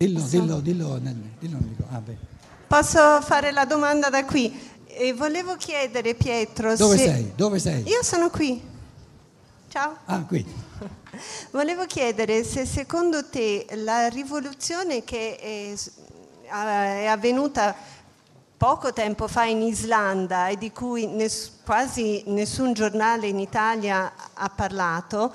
Dillo, dillo, dillo, dillo, Nico. Ah. Posso fare la domanda da qui? E volevo chiedere, Pietro, Dove se... sei? Dove sei? Io sono qui. Ciao. Ah, qui. Volevo chiedere se secondo te la rivoluzione che è, è avvenuta poco tempo fa in Islanda e di cui ness- quasi nessun giornale in Italia ha parlato,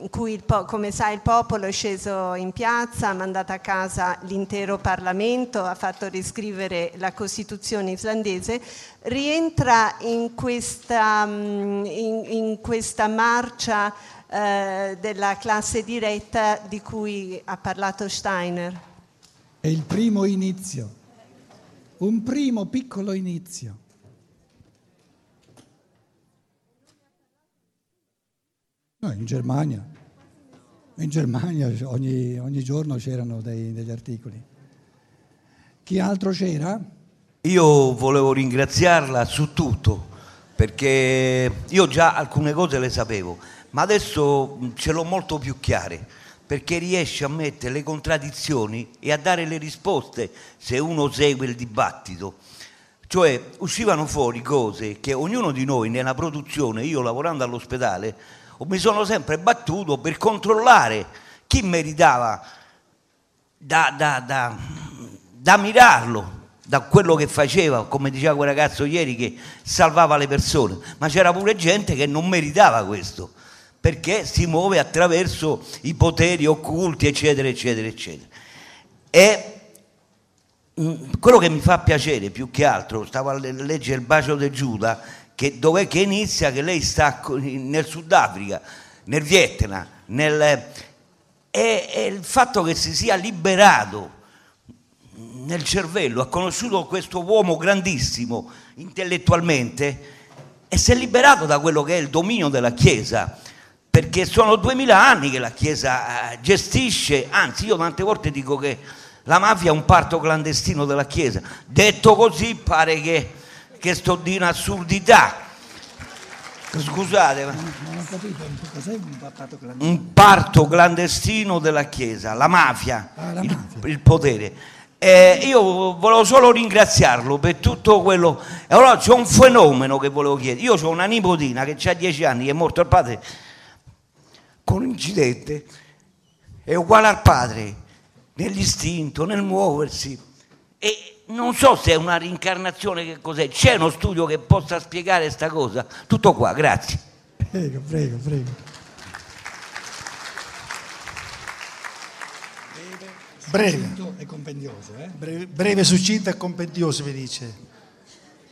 in cui, come sai, il popolo è sceso in piazza, ha mandato a casa l'intero Parlamento, ha fatto riscrivere la Costituzione islandese, rientra in questa, mm, in- in questa marcia eh, della classe diretta di cui ha parlato Steiner. È il primo inizio. Un primo piccolo inizio. No, in Germania. In Germania ogni, ogni giorno c'erano dei- degli articoli. Chi altro c'era? Io volevo ringraziarla su tutto, perché io già alcune cose le sapevo, ma adesso ce l'ho molto più chiare, perché riesce a mettere le contraddizioni e a dare le risposte se uno segue il dibattito. Cioè uscivano fuori cose che ognuno di noi nella produzione, io lavorando all'ospedale, mi sono sempre battuto per controllare chi meritava da, da- da- da ammirarlo, da quello che faceva, come diceva quel ragazzo ieri che salvava le persone, ma c'era pure gente che non meritava questo, perché si muove attraverso i poteri occulti, eccetera, eccetera, eccetera. E mm, quello che mi fa piacere più che altro, stavo a le- leggere il bacio di Giuda, che dov'è che inizia, che lei sta nel Sudafrica, nel Vietnam, nel, è, è il fatto che si sia liberato nel cervello, ha conosciuto questo uomo grandissimo intellettualmente e si è liberato da quello che è il dominio della Chiesa, perché sono duemila anni che la Chiesa eh, gestisce, anzi io tante volte dico che la mafia è un parto clandestino della Chiesa, detto così pare che, che sto di un'assurdità. Scusate, ma Non ho capito, cos'è un papato clandestino? un parto clandestino della Chiesa, la mafia, Ah, la il, mafia. il potere. Eh, io volevo solo ringraziarlo per tutto quello. E allora c'è un fenomeno che volevo chiedere. Io ho una nipotina che ha dieci anni, che è morto il padre con un incidente, è uguale al padre nell'istinto, nel muoversi. E non so se è una rincarnazione, che cos'è. C'è uno studio che possa spiegare questa cosa? Tutto qua, grazie. Prego, prego, prego. Breve, Succinto e compendioso, eh? breve, breve, succinto e compendioso mi dice.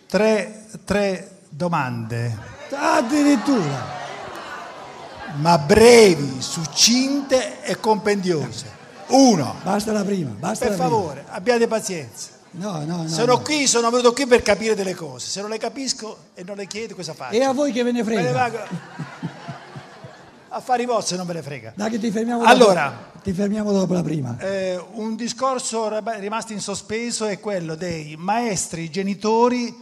Tre, tre domande, Addirittura. ma brevi, succinte e compendiose. Uno, Basta la prima, basta per la prima. favore, abbiate pazienza. No, no, no. sono no. qui, sono venuto qui per capire delle cose. Se non le capisco e non le chiedo, cosa faccio? E a voi che ve ne Me ne frega? Affari vostri non me ne frega. Dai che ti fermiamo Allora. dopo, ti fermiamo dopo la prima. Eh, un discorso rimasto in sospeso è quello dei maestri, genitori,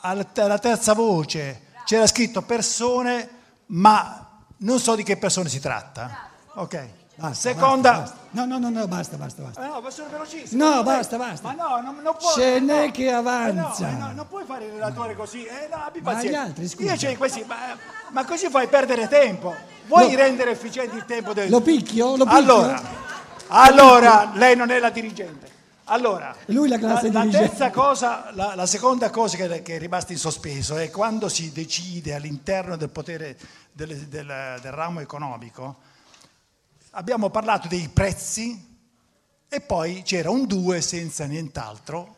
al- alla terza voce c'era scritto persone, ma non so di che persone si tratta. Ok. Basta, Seconda. basta, basta. No, no, no, no, basta, basta, basta. Eh no, ma sono velocissimo. No, basta, basta. Ma no, non, non puoi. Ce eh no. n'è che Eh no, avanza. eh no, non puoi fare il relatore così. Eh no, abbi Ma pazienza. gli altri, scusa. Io c'è questi, ma, ma così fai perdere tempo. Vuoi Lo- rendere efficiente il tempo del... Lo picchio? Lo picchio? Allora, allora, lei non è la dirigente. Allora, Lui la classe la, la terza cosa, la, la seconda cosa che, che è rimasta in sospeso è quando si decide all'interno del potere del, del- del ramo economico, abbiamo parlato dei prezzi e poi c'era un 2 senza nient'altro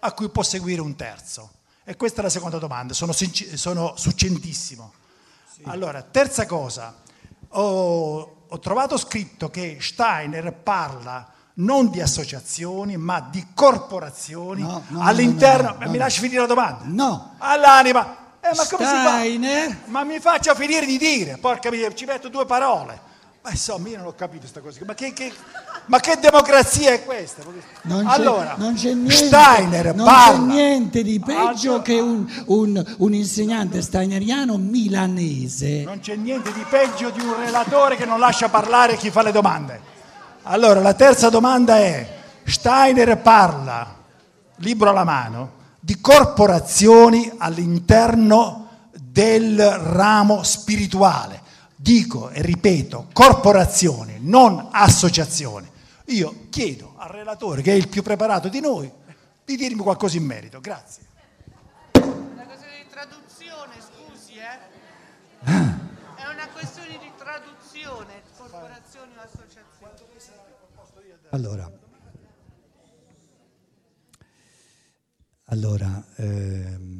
a cui può seguire un terzo. E questa è la seconda domanda, sono, sono succintissimo. Allora, terza cosa, ho, ho trovato scritto che Steiner parla non di associazioni, ma di corporazioni No, no, all'interno... no, mi lasci finire la domanda? No. All'anima! Eh, ma come Steiner? si fa? Ma mi faccia finire di dire, porca miseria, ci metto due parole. Ma insomma, io non ho capito questa cosa. Ma che, che- ma che democrazia è questa? Non allora, non c'è niente, Steiner non parla. c'è niente di peggio Allora- che un, un- un insegnante steineriano milanese. Non c'è niente di peggio di un relatore che non lascia parlare chi fa le domande. Allora, la terza domanda è, Steiner parla, libro alla mano, di corporazioni all'interno del ramo spirituale. Dico e ripeto, corporazioni, non associazioni. Io chiedo al relatore, che è il più preparato di noi, di dirmi qualcosa in merito. Grazie. Una questione di traduzione, scusi, eh? È una questione di traduzione, corporazioni o associazioni. Allora, allora ehm,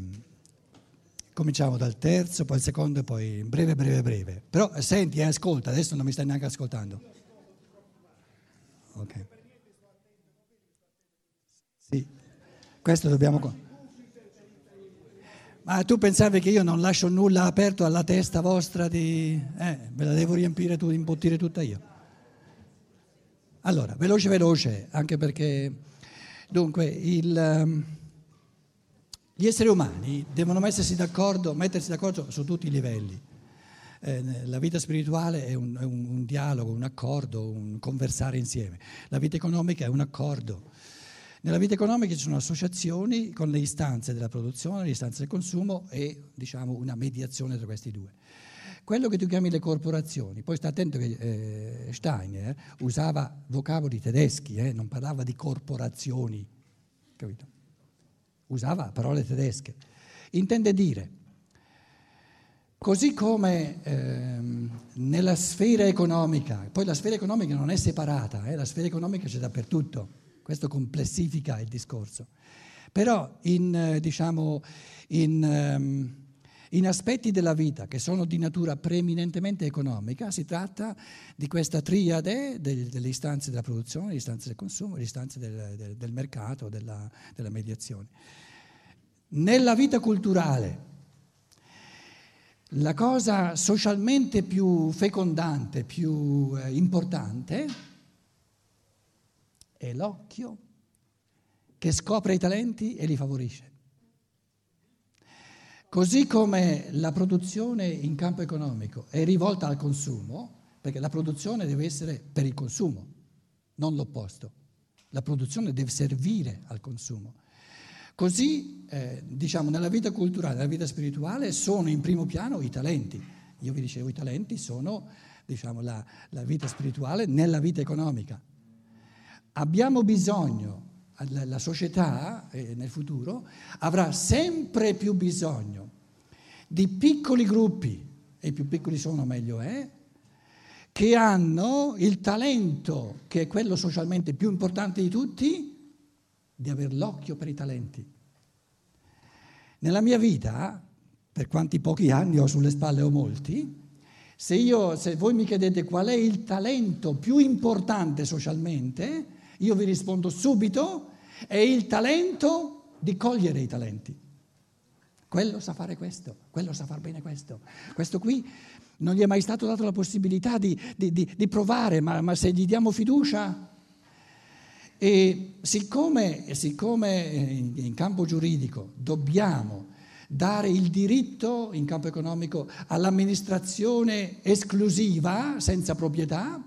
cominciamo dal terzo, poi il secondo e poi breve, breve, breve. Però senti, eh, ascolta, adesso non mi stai neanche ascoltando. Ok. Sì, questo dobbiamo... Ma tu pensavi che io non lascio nulla aperto alla testa vostra di... Eh, ve la devo riempire, tu, imbottire tutta io. Allora, veloce veloce, anche perché dunque il, ehm, gli esseri umani devono mettersi d'accordo, mettersi d'accordo su tutti i livelli. Eh, la vita spirituale è un, è un- dialogo, un accordo, un conversare insieme. La vita economica è un accordo. Nella vita economica ci sono associazioni con le istanze della produzione, le istanze del consumo e diciamo una mediazione tra questi due. Quello che tu chiami le corporazioni, poi sta attento che eh, Steiner usava vocaboli tedeschi, eh, non parlava di corporazioni, capito? Usava parole tedesche. Intende dire, così come ehm, nella sfera economica, poi la sfera economica non è separata, eh, la sfera economica c'è dappertutto, questo complessifica il discorso. Però in, eh, diciamo, in, ehm, in aspetti della vita che sono di natura preeminentemente economica, si tratta di questa triade del- delle istanze della produzione, le istanze del consumo, le istanze del, del- del mercato, della, della mediazione. Nella vita culturale, la cosa socialmente più fecondante, più eh, importante, è l'occhio che scopre i talenti e li favorisce. Così come la produzione in campo economico è rivolta al consumo, perché la produzione deve essere per il consumo, non l'opposto. La produzione deve servire al consumo. Così, eh, diciamo, nella vita culturale, nella vita spirituale sono in primo piano i talenti. Io vi dicevo, i talenti sono, diciamo, la, la vita spirituale nella vita economica. Abbiamo bisogno, la società eh, nel futuro avrà sempre più bisogno di piccoli gruppi, e più piccoli sono meglio è, che hanno il talento, che è quello socialmente più importante di tutti, di avere l'occhio per i talenti. Nella mia vita, per quanti pochi anni ho sulle spalle o molti, se, io, se voi mi chiedete qual è il talento più importante socialmente, io vi rispondo subito, è il talento di cogliere i talenti. Quello sa fare questo, quello sa far bene questo. Questo qui non gli è mai stato dato la possibilità di, di- di- di provare, ma, ma se gli diamo fiducia... E siccome, siccome in campo giuridico dobbiamo dare il diritto in campo economico all'amministrazione esclusiva, senza proprietà,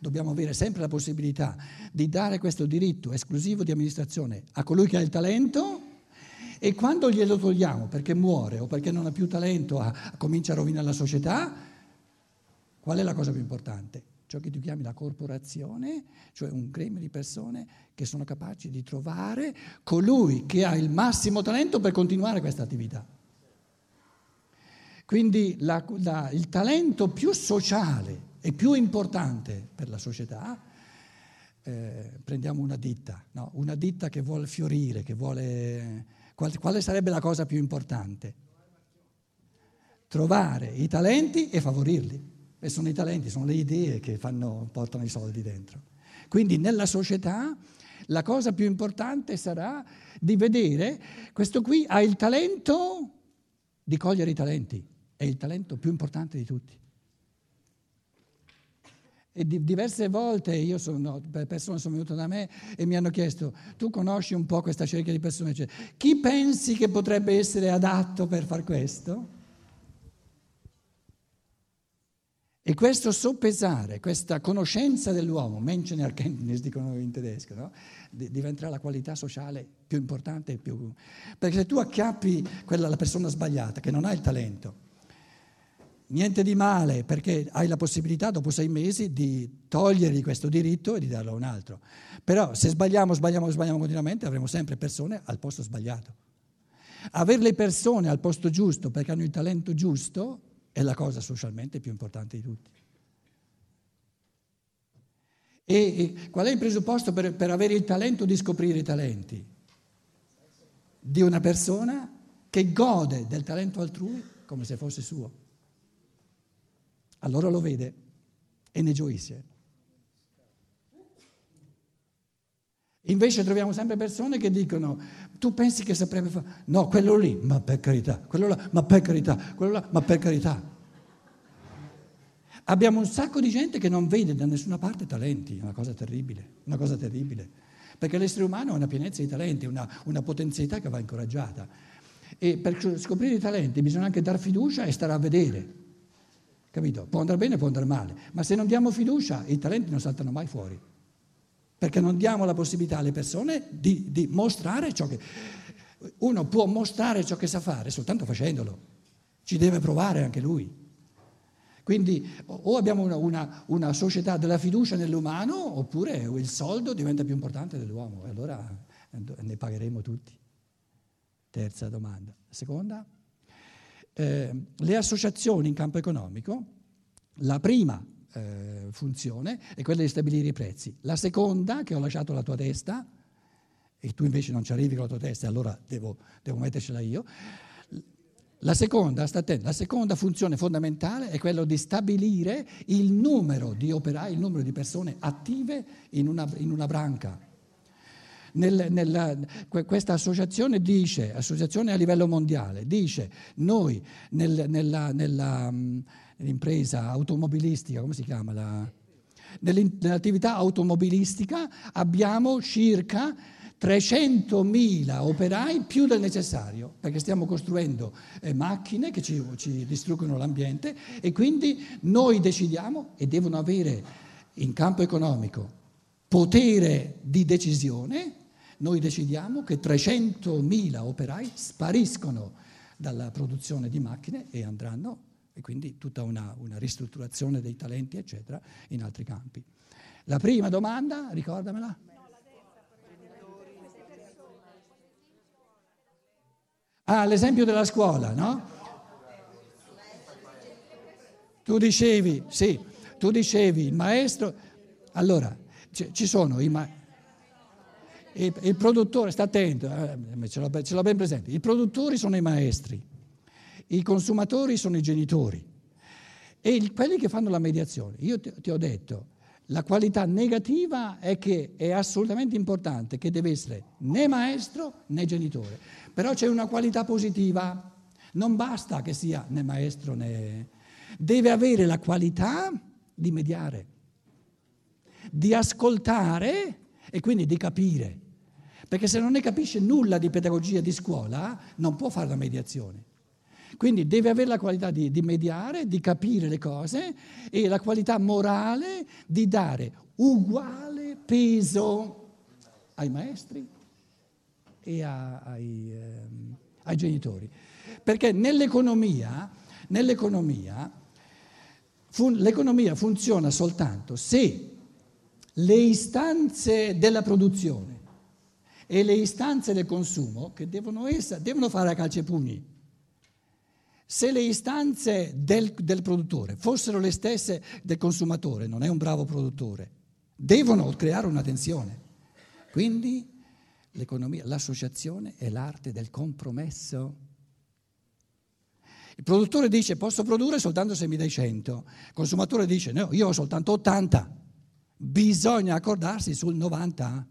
dobbiamo avere sempre la possibilità di dare questo diritto esclusivo di amministrazione a colui che ha il talento e quando glielo togliamo perché muore o perché non ha più talento, a- comincia a rovinare la società, qual è la cosa più importante? Ciò che tu chiami la corporazione, cioè un gremio di persone che sono capaci di trovare colui che ha il massimo talento per continuare questa attività. Quindi la- la- il talento più sociale e più importante per la società, eh, prendiamo una ditta, no? una ditta che vuole fiorire, che vuole... qual- quale sarebbe la cosa più importante? Trovare i talenti e favorirli. E sono i talenti, sono le idee che fanno- portano i soldi dentro. Quindi nella società la cosa più importante sarà di vedere questo qui ha il talento di cogliere i talenti, è il talento più importante di tutti. E di- diverse volte io sono, per persone sono venute da me e mi hanno chiesto, tu conosci un po' questa cerchia di persone, Cioè, chi pensi che potrebbe essere adatto per far questo? E questo soppesare, questa conoscenza dell'uomo, Menschenerkenntnis dicono in tedesco, no? diventerà la qualità sociale più importante. Più... Perché se tu acchiappi quella, la persona sbagliata, che non ha il talento, niente di male perché hai la possibilità dopo sei mesi di togliergli questo diritto e di darlo a un altro. Però se sbagliamo, sbagliamo, sbagliamo continuamente avremo sempre persone al posto sbagliato. Avere le persone al posto giusto perché hanno il talento giusto è la cosa socialmente più importante di tutti. E, qual è il presupposto per, per avere il talento di scoprire i talenti? Di una persona che gode del talento altrui come se fosse suo allora lo vede e ne gioisce. Invece troviamo sempre persone che dicono, tu pensi che saprebbe fare? No, quello lì, ma per carità, quello là, ma per carità, quello là, ma per carità. Abbiamo un sacco di gente che non vede da nessuna parte talenti, è una cosa terribile, una cosa terribile. Perché l'essere umano ha una pienezza di talenti, una, una potenzialità che va incoraggiata. E per scoprire i talenti bisogna anche dar fiducia e stare a vedere. Capito? Può andare bene, può andare male, ma se non diamo fiducia i talenti non saltano mai fuori, perché non diamo la possibilità alle persone di, di mostrare ciò che... Uno può mostrare ciò che sa fare soltanto facendolo, ci deve provare anche lui. Quindi o abbiamo una, una, una società della fiducia nell'umano oppure il soldo diventa più importante dell'uomo e allora ne pagheremo tutti. Terza domanda. Seconda? Eh, le associazioni in campo economico, la prima eh, funzione è quella di stabilire i prezzi, la seconda, che ho lasciato alla tua testa, e tu invece non ci arrivi con la tua testa, allora devo, devo mettercela io, la seconda, attento, la seconda, funzione fondamentale è quella di stabilire il numero di operai, il numero di persone attive in una, in una branca. Nel, nella, questa associazione dice, associazione a livello mondiale, dice noi nel, nella, nella, nell'impresa automobilistica, come si chiama? La, nell'attività automobilistica abbiamo circa 300.000 operai più del necessario, perché stiamo costruendo eh, macchine che ci, ci distruggono l'ambiente e quindi noi decidiamo e devono avere in campo economico potere di decisione noi decidiamo che 300.000 operai spariscono dalla produzione di macchine e andranno, e quindi tutta una, una ristrutturazione dei talenti, eccetera, in altri campi. La prima domanda, ricordamela. Ah, l'esempio della scuola, no? Tu dicevi, sì, tu dicevi il maestro, allora ci sono i maestri il, il produttore, sta attento, eh, ce, l'ho, ce l'ho ben presente, i produttori sono i maestri, i consumatori sono i genitori e il, quelli che fanno la mediazione. Io ti, ti ho detto, la qualità negativa è che è assolutamente importante che deve essere né maestro né genitore, però c'è una qualità positiva, non basta che sia né maestro né... deve avere la qualità di mediare, di ascoltare e quindi di capire. Perché se non ne capisce nulla di pedagogia di scuola, non può fare la mediazione. Quindi deve avere la qualità di, di, mediare, di capire le cose e la qualità morale di dare uguale peso ai maestri e a, ai, eh, ai, genitori. Perché nell'economia, nell'economia fun, l'economia funziona soltanto se le istanze della produzione e le istanze del consumo, che devono, essere, devono fare a calci e pugni, se le istanze del, del, produttore fossero le stesse del consumatore, non è un bravo produttore, devono creare una tensione. Quindi l'economia, l'associazione è l'arte del compromesso. Il produttore dice posso produrre soltanto se mi dai 100, il consumatore dice no, io ho soltanto 80 bisogna accordarsi sul 90,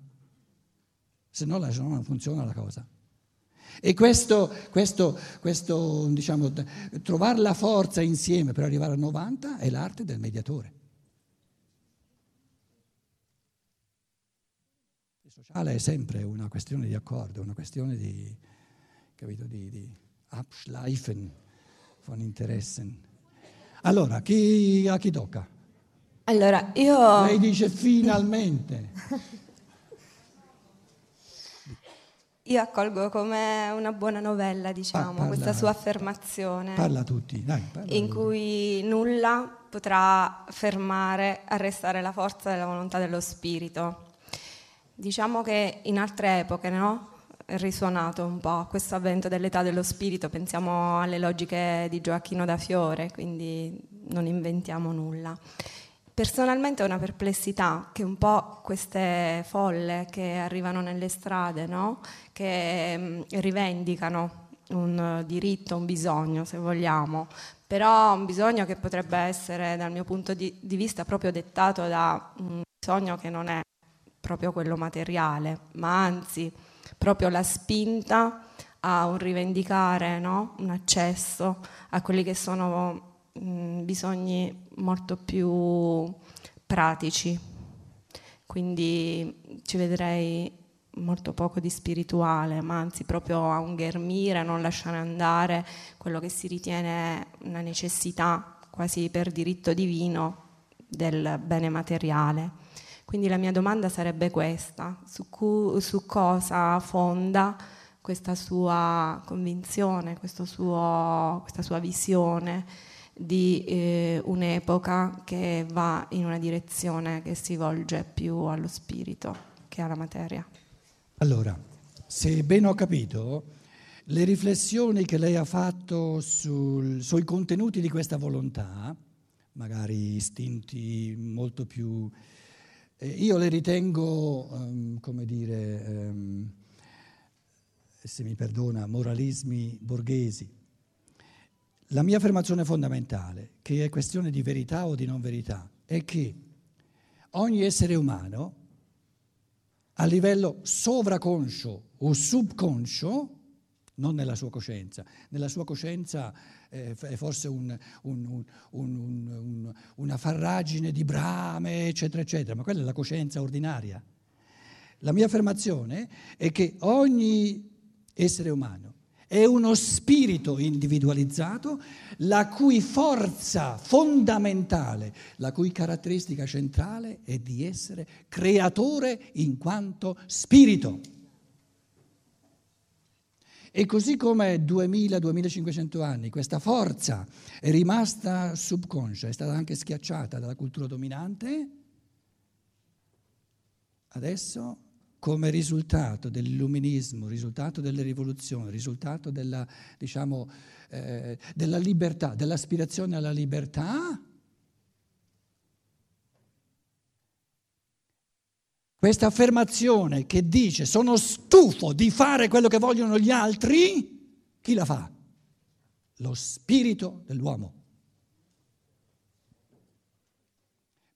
se no non funziona la cosa. E questo, questo, questo diciamo, trovare la forza insieme per arrivare a 90 è l'arte del mediatore. Il sociale è sempre una questione di accordo, una questione di, capito, di, di Abschleifen von Interessen. Allora, chi, a chi tocca? Allora, io... Lei dice finalmente. Io accolgo come una buona novella, diciamo, parla- questa sua affermazione. Parla a tutti, dai. Parla in tutti. cui nulla potrà fermare, arrestare la forza della volontà dello spirito. Diciamo che in altre epoche, no? È risuonato un po' questo avvento dell'età dello spirito, pensiamo alle logiche di Gioacchino da Fiore, quindi non inventiamo nulla. Personalmente ho una perplessità che un po' queste folle che arrivano nelle strade, no? che mm, rivendicano un diritto, un bisogno, se vogliamo, però un bisogno che potrebbe essere, dal mio punto di, di vista, proprio dettato da un bisogno che non è proprio quello materiale, ma anzi proprio la spinta a un rivendicare no? un accesso a quelli che sono mh, bisogni molto più pratici. Quindi ci vedrei molto poco di spirituale, ma anzi proprio a un ghermire, non lasciare andare quello che si ritiene una necessità quasi per diritto divino del bene materiale. Quindi la mia domanda sarebbe questa, su, cu- su cosa fonda questa sua convinzione, suo, questa sua visione di eh, un'epoca che va in una direzione che si volge più allo spirito che alla materia. Allora, se ben ho capito, le riflessioni che lei ha fatto sul- sui contenuti di questa volontà, magari istinti molto più... eh, io le ritengo, ehm, come dire, ehm, se mi perdona, moralismi borghesi. La mia affermazione fondamentale, che è questione di verità o di non verità, è che ogni essere umano a livello sovraconscio o subconscio, non nella sua coscienza, nella sua coscienza eh, è forse un- un- un- un- un- un- una farragine di brame, eccetera, eccetera, ma quella è la coscienza ordinaria. La mia affermazione è che ogni essere umano è uno spirito individualizzato la cui forza fondamentale, la cui caratteristica centrale è di essere creatore in quanto spirito. E così come 2000-2500 anni questa forza è rimasta subconscia, è stata anche schiacciata dalla cultura dominante, adesso come risultato dell'illuminismo, risultato delle rivoluzioni, risultato della, diciamo, eh, della libertà, dell'aspirazione alla libertà, questa affermazione che dice sono stufo di fare quello che vogliono gli altri, chi la fa? Lo spirito dell'uomo.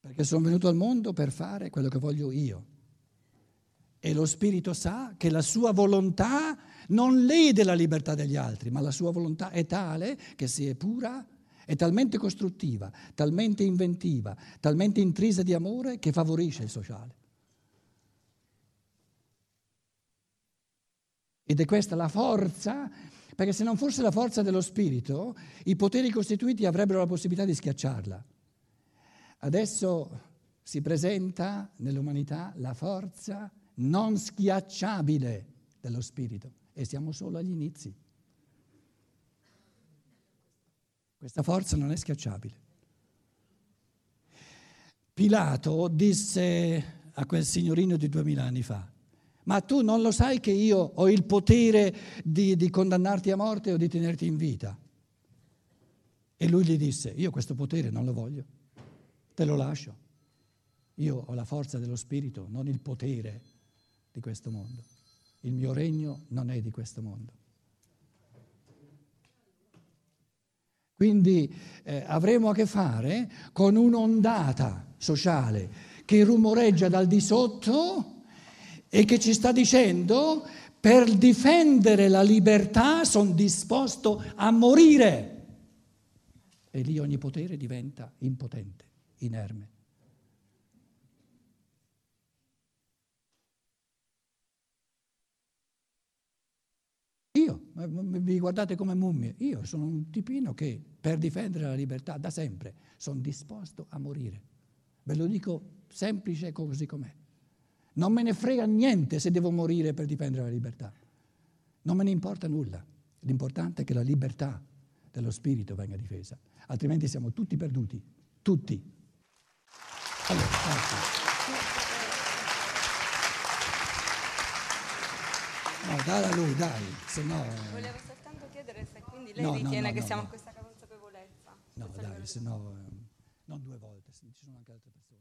Perché sono venuto al mondo per fare quello che voglio io. E lo spirito sa che la sua volontà non lede la libertà degli altri, ma la sua volontà è tale che se è pura, è talmente costruttiva, talmente inventiva, talmente intrisa di amore che favorisce il sociale. Ed è questa la forza, perché se non fosse la forza dello spirito, i poteri costituiti avrebbero la possibilità di schiacciarla. Adesso si presenta nell'umanità la forza non schiacciabile dello spirito e siamo solo agli inizi. Questa forza non è schiacciabile. Pilato disse a quel signorino di duemila anni fa, ma tu non lo sai che io ho il potere di, di condannarti a morte o di tenerti in vita? E lui gli disse, io questo potere non lo voglio, te lo lascio. Io ho la forza dello spirito, non il potere di questo mondo. Il mio regno non è di questo mondo. Quindi eh, avremo a che fare con un'ondata sociale che rumoreggia dal di sotto e che ci sta dicendo per difendere la libertà sono disposto a morire. E lì ogni potere diventa impotente, inerme. Io ma- ma- vi guardate come mummie. Io sono un tipino che per difendere la libertà da sempre sono disposto a morire. Ve lo dico semplice così com'è. Non me ne frega niente se devo morire per difendere la libertà. Non me ne importa nulla. L'importante è che la libertà dello spirito venga difesa, altrimenti siamo tutti perduti, tutti. Allora, No, dai a lui, dai, se no... Volevo soltanto chiedere se quindi lei No, ritiene no, che siamo a questa consapevolezza. No, dai, se no... ehm, non due volte, ci sono anche altre persone.